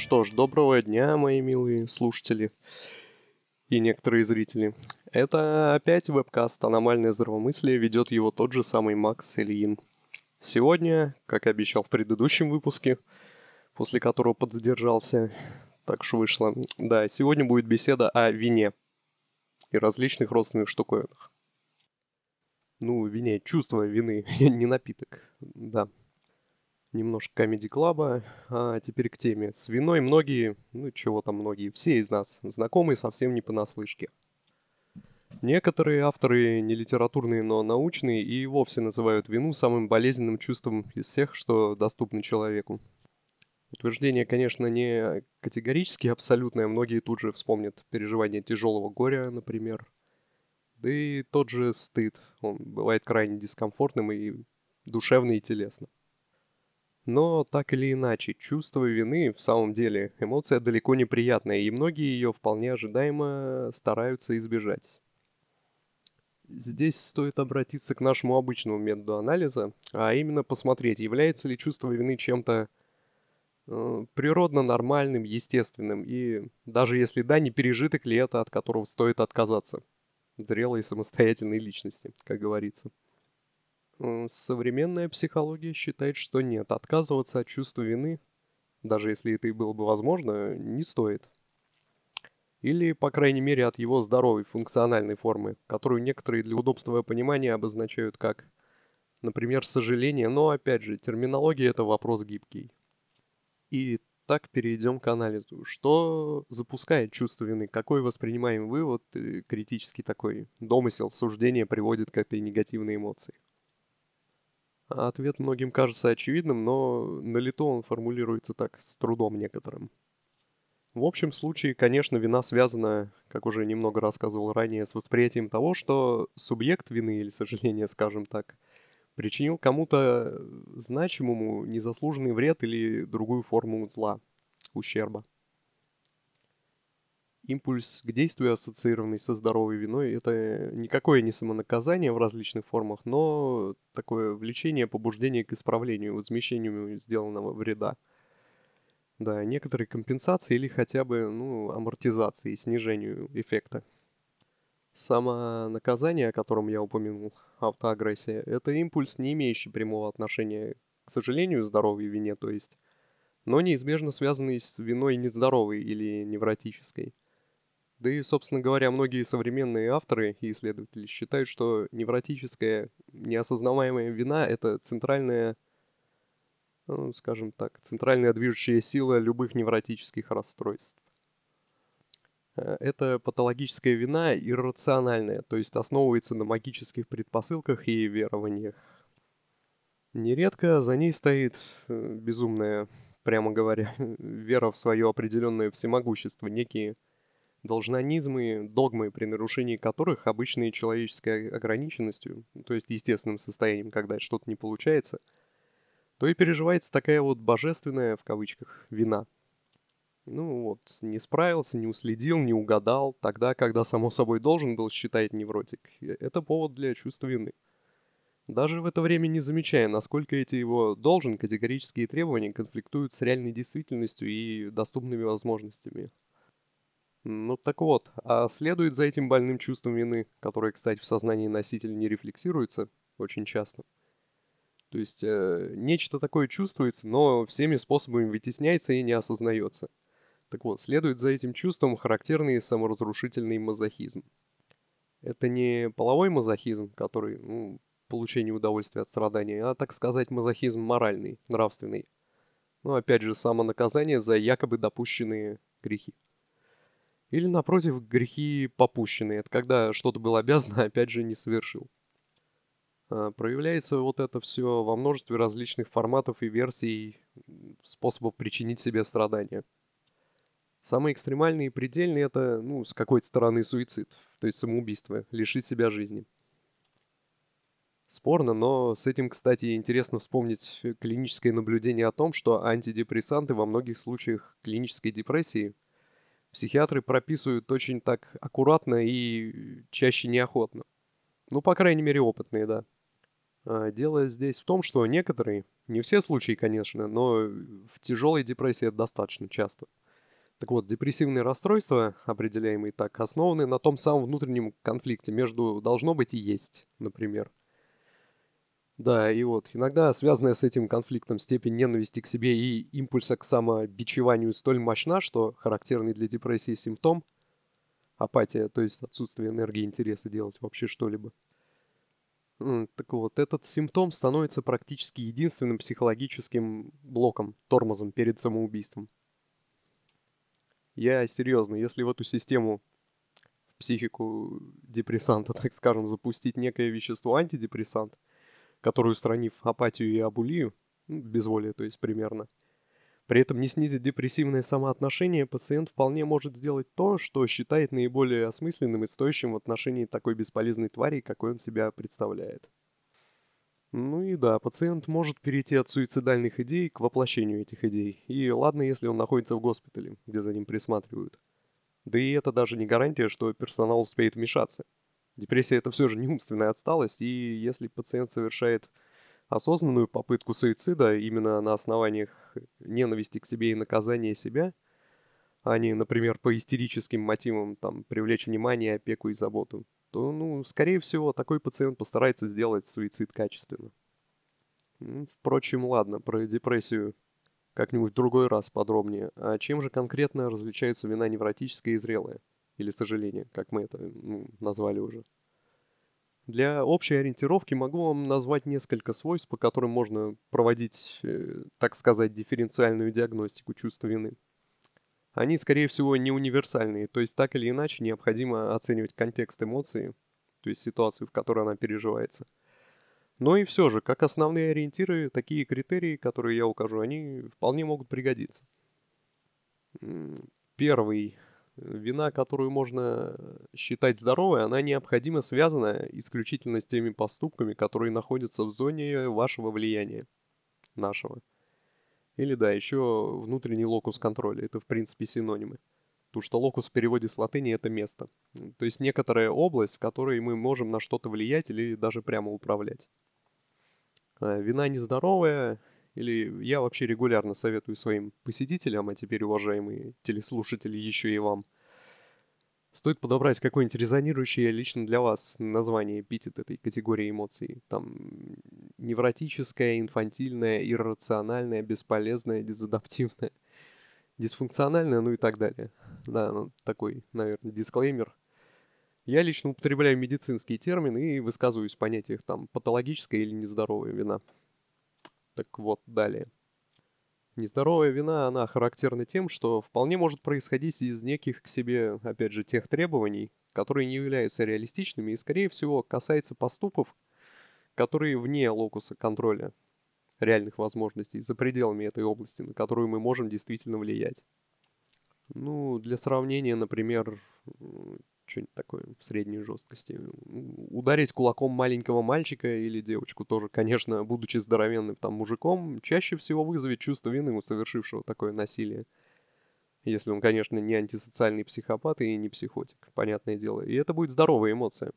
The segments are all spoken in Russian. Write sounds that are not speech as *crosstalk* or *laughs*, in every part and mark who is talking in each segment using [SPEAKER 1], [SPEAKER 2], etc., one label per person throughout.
[SPEAKER 1] Что ж, доброго дня, мои милые слушатели и некоторые зрители. Это опять вебкаст «Аномальное здравомыслие», ведет его тот же самый Макс Ильин. Сегодня, как и обещал в предыдущем выпуске, после которого подзадержался, так что вышло, да, сегодня будет беседа о вине и различных родственных штуковинах. Ну, вине, чувство вины, *laughs* не напиток, да немножко комедий клаба. А теперь к теме. С виной многие, ну чего там многие, все из нас знакомы совсем не понаслышке. Некоторые авторы не литературные, но научные и вовсе называют вину самым болезненным чувством из всех, что доступно человеку. Утверждение, конечно, не категорически абсолютное, многие тут же вспомнят переживание тяжелого горя, например. Да и тот же стыд, он бывает крайне дискомфортным и душевно и телесно. Но так или иначе, чувство вины в самом деле эмоция далеко не приятная, и многие ее вполне ожидаемо стараются избежать. Здесь стоит обратиться к нашему обычному методу анализа, а именно посмотреть, является ли чувство вины чем-то э, природно нормальным, естественным, и даже если да, не пережиток ли это, от которого стоит отказаться. Зрелой самостоятельной личности, как говорится. Современная психология считает, что нет, отказываться от чувства вины, даже если это и было бы возможно, не стоит. Или, по крайней мере, от его здоровой функциональной формы, которую некоторые для удобства понимания обозначают как, например, сожаление, но, опять же, терминология – это вопрос гибкий. И так перейдем к анализу. Что запускает чувство вины? Какой воспринимаемый вывод, э, критический такой домысел, суждение приводит к этой негативной эмоции? Ответ многим кажется очевидным, но на лето он формулируется так, с трудом некоторым. В общем случае, конечно, вина связана, как уже немного рассказывал ранее, с восприятием того, что субъект вины, или сожаления, скажем так, причинил кому-то значимому незаслуженный вред или другую форму зла, ущерба импульс к действию, ассоциированный со здоровой виной, это никакое не самонаказание в различных формах, но такое влечение, побуждение к исправлению, возмещению сделанного вреда. Да, некоторые компенсации или хотя бы ну, амортизации, снижению эффекта. Самонаказание, о котором я упомянул, автоагрессия, это импульс, не имеющий прямого отношения к сожалению, здоровой вине, то есть, но неизбежно связанный с виной нездоровой или невротической. Да и, собственно говоря, многие современные авторы и исследователи считают, что невротическая неосознаваемая вина – это центральная, ну, скажем так, центральная движущая сила любых невротических расстройств. Э, эта патологическая вина иррациональная, то есть основывается на магических предпосылках и верованиях. Нередко за ней стоит э, безумная, прямо говоря, *laughs* вера в свое определенное всемогущество, некие – должнонизмы, догмы, при нарушении которых обычной человеческой ограниченностью, то есть естественным состоянием, когда что-то не получается, то и переживается такая вот божественная, в кавычках, вина. Ну вот, не справился, не уследил, не угадал, тогда, когда само собой должен был, считает невротик. Это повод для чувства вины. Даже в это время не замечая, насколько эти его должен категорические требования конфликтуют с реальной действительностью и доступными возможностями. Ну так вот, а следует за этим больным чувством вины, которое, кстати, в сознании носителя не рефлексируется очень часто. То есть э, нечто такое чувствуется, но всеми способами вытесняется и не осознается. Так вот, следует за этим чувством характерный саморазрушительный мазохизм. Это не половой мазохизм, который, ну, получение удовольствия от страдания, а, так сказать, мазохизм моральный, нравственный. Ну, опять же, самонаказание за якобы допущенные грехи. Или, напротив, грехи попущенные. Это когда что-то было обязано, опять же, не совершил. А, проявляется вот это все во множестве различных форматов и версий способов причинить себе страдания. Самые экстремальные и предельные это, ну, с какой-то стороны суицид, то есть самоубийство, лишить себя жизни. Спорно, но с этим, кстати, интересно вспомнить клиническое наблюдение о том, что антидепрессанты во многих случаях клинической депрессии – психиатры прописывают очень так аккуратно и чаще неохотно. Ну, по крайней мере, опытные, да. А, дело здесь в том, что некоторые, не все случаи, конечно, но в тяжелой депрессии это достаточно часто. Так вот, депрессивные расстройства, определяемые так, основаны на том самом внутреннем конфликте между «должно быть» и «есть», например. Да, и вот, иногда связанная с этим конфликтом степень ненависти к себе и импульса к самобичеванию столь мощна, что характерный для депрессии симптом – апатия, то есть отсутствие энергии и интереса делать вообще что-либо. Так вот, этот симптом становится практически единственным психологическим блоком, тормозом перед самоубийством. Я серьезно, если в эту систему, в психику депрессанта, *laughs* так скажем, запустить некое вещество антидепрессант, который, устранив апатию и абулию, безволие, то есть примерно, при этом не снизит депрессивное самоотношение, пациент вполне может сделать то, что считает наиболее осмысленным и стоящим в отношении такой бесполезной твари, какой он себя представляет. Ну и да, пациент может перейти от суицидальных идей к воплощению этих идей. И ладно, если он находится в госпитале, где за ним присматривают. Да и это даже не гарантия, что персонал успеет вмешаться. Депрессия это все же не умственная отсталость, и если пациент совершает осознанную попытку суицида именно на основаниях ненависти к себе и наказания себя, а не, например, по истерическим мотивам, там, привлечь внимание, опеку и заботу, то, ну, скорее всего, такой пациент постарается сделать суицид качественно. Впрочем, ладно, про депрессию как-нибудь в другой раз подробнее. А чем же конкретно различаются вина невротическая и зрелая? Или сожаление, как мы это назвали уже. Для общей ориентировки могу вам назвать несколько свойств, по которым можно проводить, э, так сказать, дифференциальную диагностику чувства вины. Они, скорее всего, не универсальные, то есть так или иначе необходимо оценивать контекст эмоции, то есть ситуацию, в которой она переживается. Но и все же, как основные ориентиры, такие критерии, которые я укажу, они вполне могут пригодиться. Первый. Вина, которую можно считать здоровой, она необходимо связана исключительно с теми поступками, которые находятся в зоне вашего влияния, нашего. Или да, еще внутренний локус контроля. Это в принципе синонимы. Потому что локус в переводе с латыни это место. То есть некоторая область, в которой мы можем на что-то влиять или даже прямо управлять. А, вина нездоровая, или я вообще регулярно советую своим посетителям, а теперь уважаемые телеслушатели еще и вам – Стоит подобрать какое-нибудь резонирующее лично для вас название, эпитет этой категории эмоций. Там невротическая, инфантильная, иррациональная, бесполезная, дезадаптивная, дисфункциональная, ну и так далее. Да, ну, такой, наверное, дисклеймер. Я лично употребляю медицинские термины и высказываюсь в понятиях там патологическая или нездоровая вина. Так вот, далее. Нездоровая вина, она характерна тем, что вполне может происходить из неких к себе, опять же, тех требований, которые не являются реалистичными и, скорее всего, касается поступков, которые вне локуса контроля реальных возможностей, за пределами этой области, на которую мы можем действительно влиять. Ну, для сравнения, например, что-нибудь такое в средней жесткости. Ударить кулаком маленького мальчика или девочку тоже, конечно, будучи здоровенным там мужиком, чаще всего вызовет чувство вины у совершившего такое насилие. Если он, конечно, не антисоциальный психопат и не психотик, понятное дело. И это будет здоровая эмоция.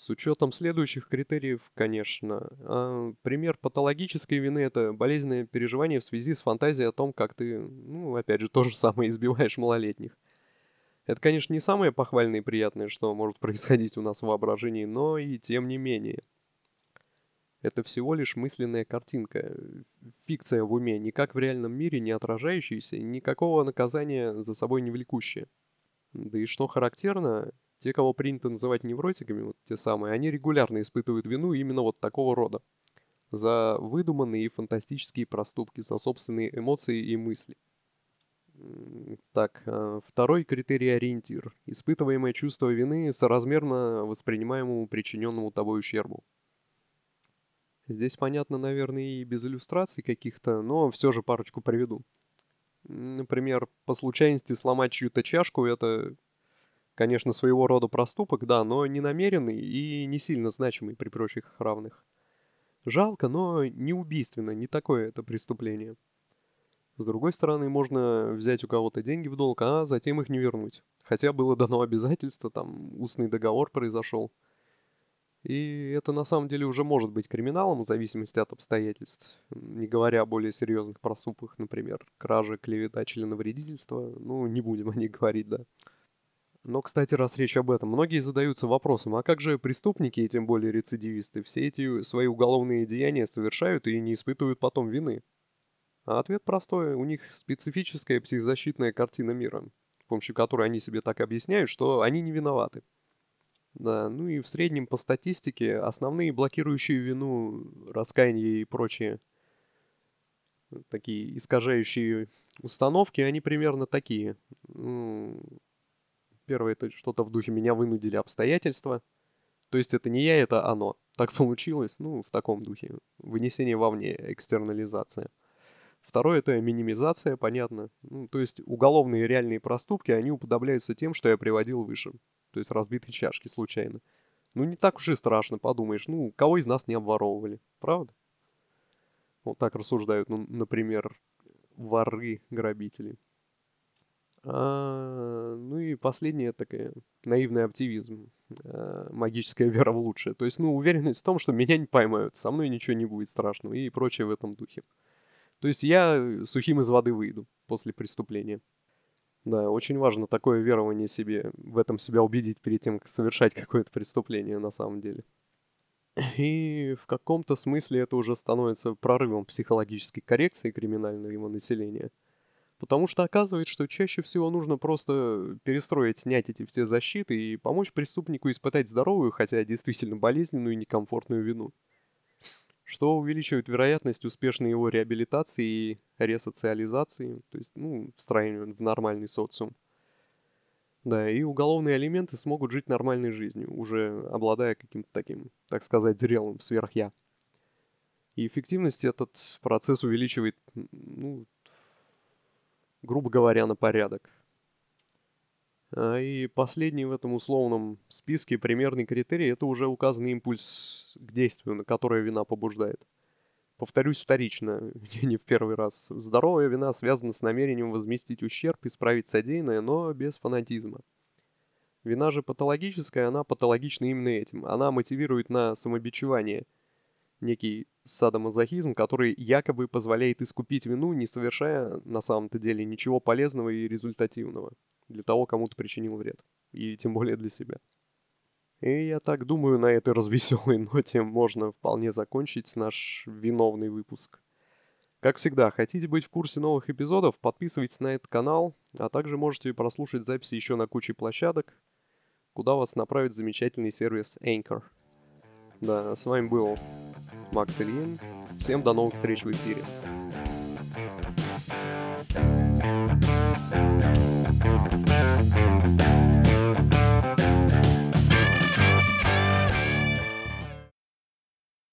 [SPEAKER 1] С учетом следующих критериев, конечно. А, пример патологической вины – это болезненное переживание в связи с фантазией о том, как ты, ну, опять же, то же самое *laughs* избиваешь малолетних. Это, конечно, не самое похвальное и приятное, что может происходить у нас в воображении, но и тем не менее. Это всего лишь мысленная картинка, фикция в уме, никак в реальном мире не отражающаяся, никакого наказания за собой не влекущая. Да и что характерно, те, кого принято называть невротиками, вот те самые, они регулярно испытывают вину именно вот такого рода. За выдуманные и фантастические проступки, за собственные эмоции и мысли. Так, э, второй критерий ориентир. Испытываемое чувство вины соразмерно воспринимаемому причиненному тобой ущербу. Здесь понятно, наверное, и без иллюстраций каких-то, но все же парочку приведу. Например, по случайности сломать чью-то чашку – это, конечно, своего рода проступок, да, но не намеренный и не сильно значимый при прочих равных. Жалко, но не убийственно, не такое это преступление. С другой стороны, можно взять у кого-то деньги в долг, а затем их не вернуть. Хотя было дано *laughs* обязательство, там устный договор произошел. И это на самом деле уже может быть криминалом в зависимости от обстоятельств, не говоря о более серьезных проступках, например, кражи, клевета, членовредительства. Ну, не будем о них говорить, да. Но, кстати, раз речь об этом, многие задаются вопросом, а как же преступники, и тем более рецидивисты, все эти свои уголовные деяния совершают и не испытывают потом вины? А ответ простой, у них специфическая психозащитная картина мира, с помощью которой они себе так объясняют, что они не виноваты. Да, ну и в среднем по статистике основные блокирующие вину, раскаяние и прочие такие искажающие установки, они примерно такие. Ну, первое это что-то в духе «меня вынудили обстоятельства». То есть это не я, это оно. Так получилось, ну, в таком духе. Вынесение вовне, экстернализация. Второе это минимизация, понятно. Ну, то есть уголовные реальные проступки, они уподобляются тем, что я приводил выше то есть разбитые чашки случайно. Ну, не так уж и страшно, подумаешь. Ну, кого из нас не обворовывали, правда? Вот так рассуждают, ну, например, воры, грабители. А, ну и последнее такая наивный оптимизм, а, магическая вера в лучшее. То есть, ну, уверенность в том, что меня не поймают, со мной ничего не будет страшного и прочее в этом духе. То есть я сухим из воды выйду после преступления. Да, очень важно такое верование себе, в этом себя убедить перед тем, как совершать какое-то преступление на самом деле. И в каком-то смысле это уже становится прорывом психологической коррекции криминального населения. Потому что оказывается, что чаще всего нужно просто перестроить, снять эти все защиты и помочь преступнику испытать здоровую, хотя действительно болезненную и некомфортную вину что увеличивает вероятность успешной его реабилитации и ресоциализации, то есть, ну, встраивания в нормальный социум. Да, и уголовные элементы смогут жить нормальной жизнью, уже обладая каким-то таким, так сказать, зрелым сверхя. И эффективность этот процесс увеличивает, ну, грубо говоря, на порядок. А, и последний в этом условном списке примерный критерий – это уже указанный импульс к действию, на которое вина побуждает. Повторюсь вторично, *laughs* не в первый раз. Здоровая вина связана с намерением возместить ущерб, исправить содеянное, но без фанатизма. Вина же патологическая, она патологична именно этим. Она мотивирует на самобичевание. Некий садомазохизм, который якобы позволяет искупить вину, не совершая на самом-то деле ничего полезного и результативного для того, кому ты причинил вред. И тем более для себя. И я так думаю, на этой *laughs* развеселой ноте можно вполне закончить наш виновный выпуск. Как всегда, хотите быть в курсе новых эпизодов, подписывайтесь на этот канал, а также можете прослушать записи еще на куче площадок, куда вас направит замечательный сервис Anchor. Да, с вами был Макс Ильин. Всем до новых встреч в эфире.